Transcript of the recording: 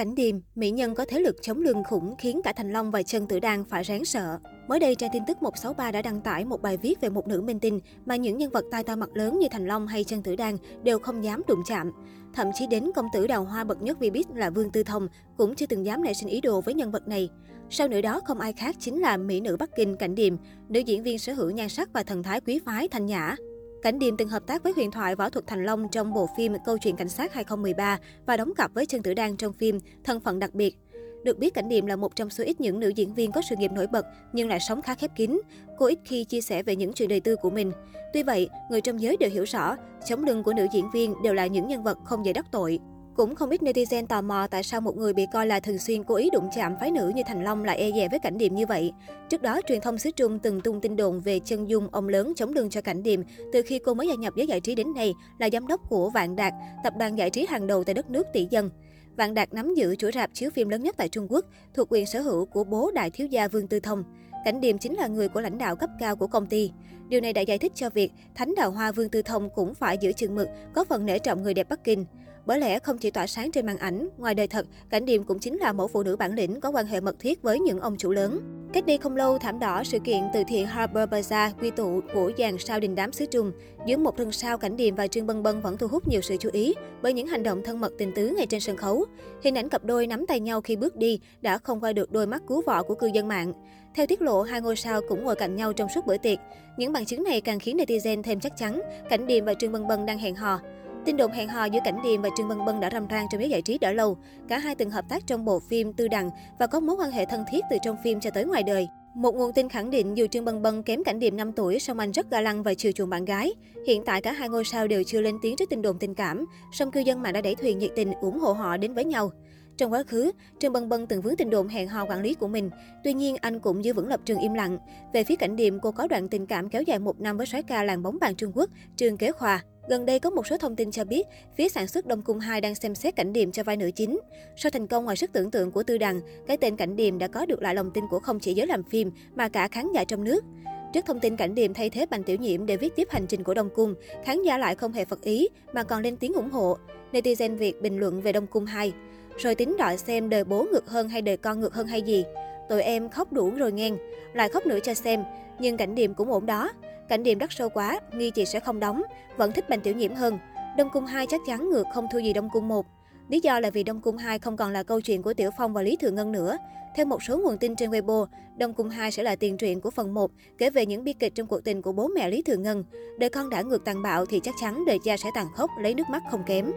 Cảnh điềm, mỹ nhân có thế lực chống lưng khủng khiến cả Thành Long và Trần Tử Đan phải ráng sợ. Mới đây, trang tin tức 163 đã đăng tải một bài viết về một nữ minh tinh mà những nhân vật tai to mặt lớn như Thành Long hay Trần Tử Đan đều không dám đụng chạm. Thậm chí đến công tử đào hoa bậc nhất Vbiz là Vương Tư Thông cũng chưa từng dám nảy sinh ý đồ với nhân vật này. Sau nữa đó không ai khác chính là mỹ nữ Bắc Kinh Cảnh Điềm, nữ diễn viên sở hữu nhan sắc và thần thái quý phái thanh nhã. Cảnh Điềm từng hợp tác với huyền thoại võ thuật Thành Long trong bộ phim Câu chuyện cảnh sát 2013 và đóng cặp với Trần Tử Đan trong phim Thân phận đặc biệt. Được biết Cảnh Điềm là một trong số ít những nữ diễn viên có sự nghiệp nổi bật nhưng lại sống khá khép kín. Cô ít khi chia sẻ về những chuyện đời tư của mình. Tuy vậy, người trong giới đều hiểu rõ, chống lưng của nữ diễn viên đều là những nhân vật không dễ đắc tội. Cũng không ít netizen tò mò tại sao một người bị coi là thường xuyên cố ý đụng chạm phái nữ như Thành Long lại e dè với cảnh điểm như vậy. Trước đó, truyền thông xứ Trung từng tung tin đồn về chân dung ông lớn chống lưng cho cảnh điểm từ khi cô mới gia nhập giới giải trí đến nay là giám đốc của Vạn Đạt, tập đoàn giải trí hàng đầu tại đất nước tỷ dân. Vạn Đạt nắm giữ chuỗi rạp chiếu phim lớn nhất tại Trung Quốc, thuộc quyền sở hữu của bố đại thiếu gia Vương Tư Thông. Cảnh Điềm chính là người của lãnh đạo cấp cao của công ty. Điều này đã giải thích cho việc Thánh Đào Hoa Vương Tư Thông cũng phải giữ chừng mực, có phần nể trọng người đẹp Bắc Kinh. Bởi lẽ không chỉ tỏa sáng trên màn ảnh, ngoài đời thật, Cảnh Điềm cũng chính là mẫu phụ nữ bản lĩnh có quan hệ mật thiết với những ông chủ lớn. Cách đây không lâu, thảm đỏ sự kiện từ thiện Harbour Bazaar quy tụ của dàn sao đình đám xứ Trung. Dưới một thân sao, Cảnh Điềm và Trương Bân Bân vẫn thu hút nhiều sự chú ý bởi những hành động thân mật tình tứ ngay trên sân khấu. Hình ảnh cặp đôi nắm tay nhau khi bước đi đã không qua được đôi mắt cứu vọ của cư dân mạng. Theo tiết lộ, hai ngôi sao cũng ngồi cạnh nhau trong suốt bữa tiệc. Những bằng chứng này càng khiến netizen thêm chắc chắn Cảnh Điềm và Trương Bân Bân đang hẹn hò. Tin đồn hẹn hò giữa Cảnh Điềm và Trương Bân Bân đã rầm rang trong giới giải trí đã lâu. Cả hai từng hợp tác trong bộ phim Tư Đằng và có mối quan hệ thân thiết từ trong phim cho tới ngoài đời. Một nguồn tin khẳng định dù Trương Bân Bân kém Cảnh Điềm 5 tuổi, song anh rất ga lăng và chiều chuộng bạn gái. Hiện tại cả hai ngôi sao đều chưa lên tiếng trước tin đồn tình cảm, song cư dân mạng đã đẩy thuyền nhiệt tình ủng hộ họ đến với nhau. Trong quá khứ, Trương Bân Bân từng vướng tình đồn hẹn hò quản lý của mình. Tuy nhiên, anh cũng giữ vững lập trường im lặng. Về phía cảnh điểm, cô có đoạn tình cảm kéo dài một năm với soái ca làng bóng bàn Trung Quốc, Trương Kế Khoa. Gần đây có một số thông tin cho biết, phía sản xuất Đông Cung 2 đang xem xét cảnh điểm cho vai nữ chính. Sau thành công ngoài sức tưởng tượng của Tư Đằng, cái tên cảnh điểm đã có được lại lòng tin của không chỉ giới làm phim mà cả khán giả trong nước. Trước thông tin cảnh điểm thay thế Bành Tiểu Nhiễm để viết tiếp hành trình của Đông Cung, khán giả lại không hề phật ý mà còn lên tiếng ủng hộ. Netizen Việt bình luận về Đông Cung 2. Rồi tính đợi xem đời bố ngược hơn hay đời con ngược hơn hay gì. Tụi em khóc đủ rồi ngang, lại khóc nữa cho xem, nhưng cảnh điểm cũng ổn đó. Cảnh điểm đắt sâu quá, nghi chị sẽ không đóng, vẫn thích Bành Tiểu Nhiễm hơn. Đông Cung 2 chắc chắn ngược không thua gì Đông Cung 1. Lý do là vì Đông Cung 2 không còn là câu chuyện của Tiểu Phong và Lý Thừa Ngân nữa. Theo một số nguồn tin trên Weibo, Đông Cung 2 sẽ là tiền truyện của phần 1, kể về những bi kịch trong cuộc tình của bố mẹ Lý Thừa Ngân. Đời con đã ngược tàn bạo thì chắc chắn đời cha sẽ tàn khốc, lấy nước mắt không kém.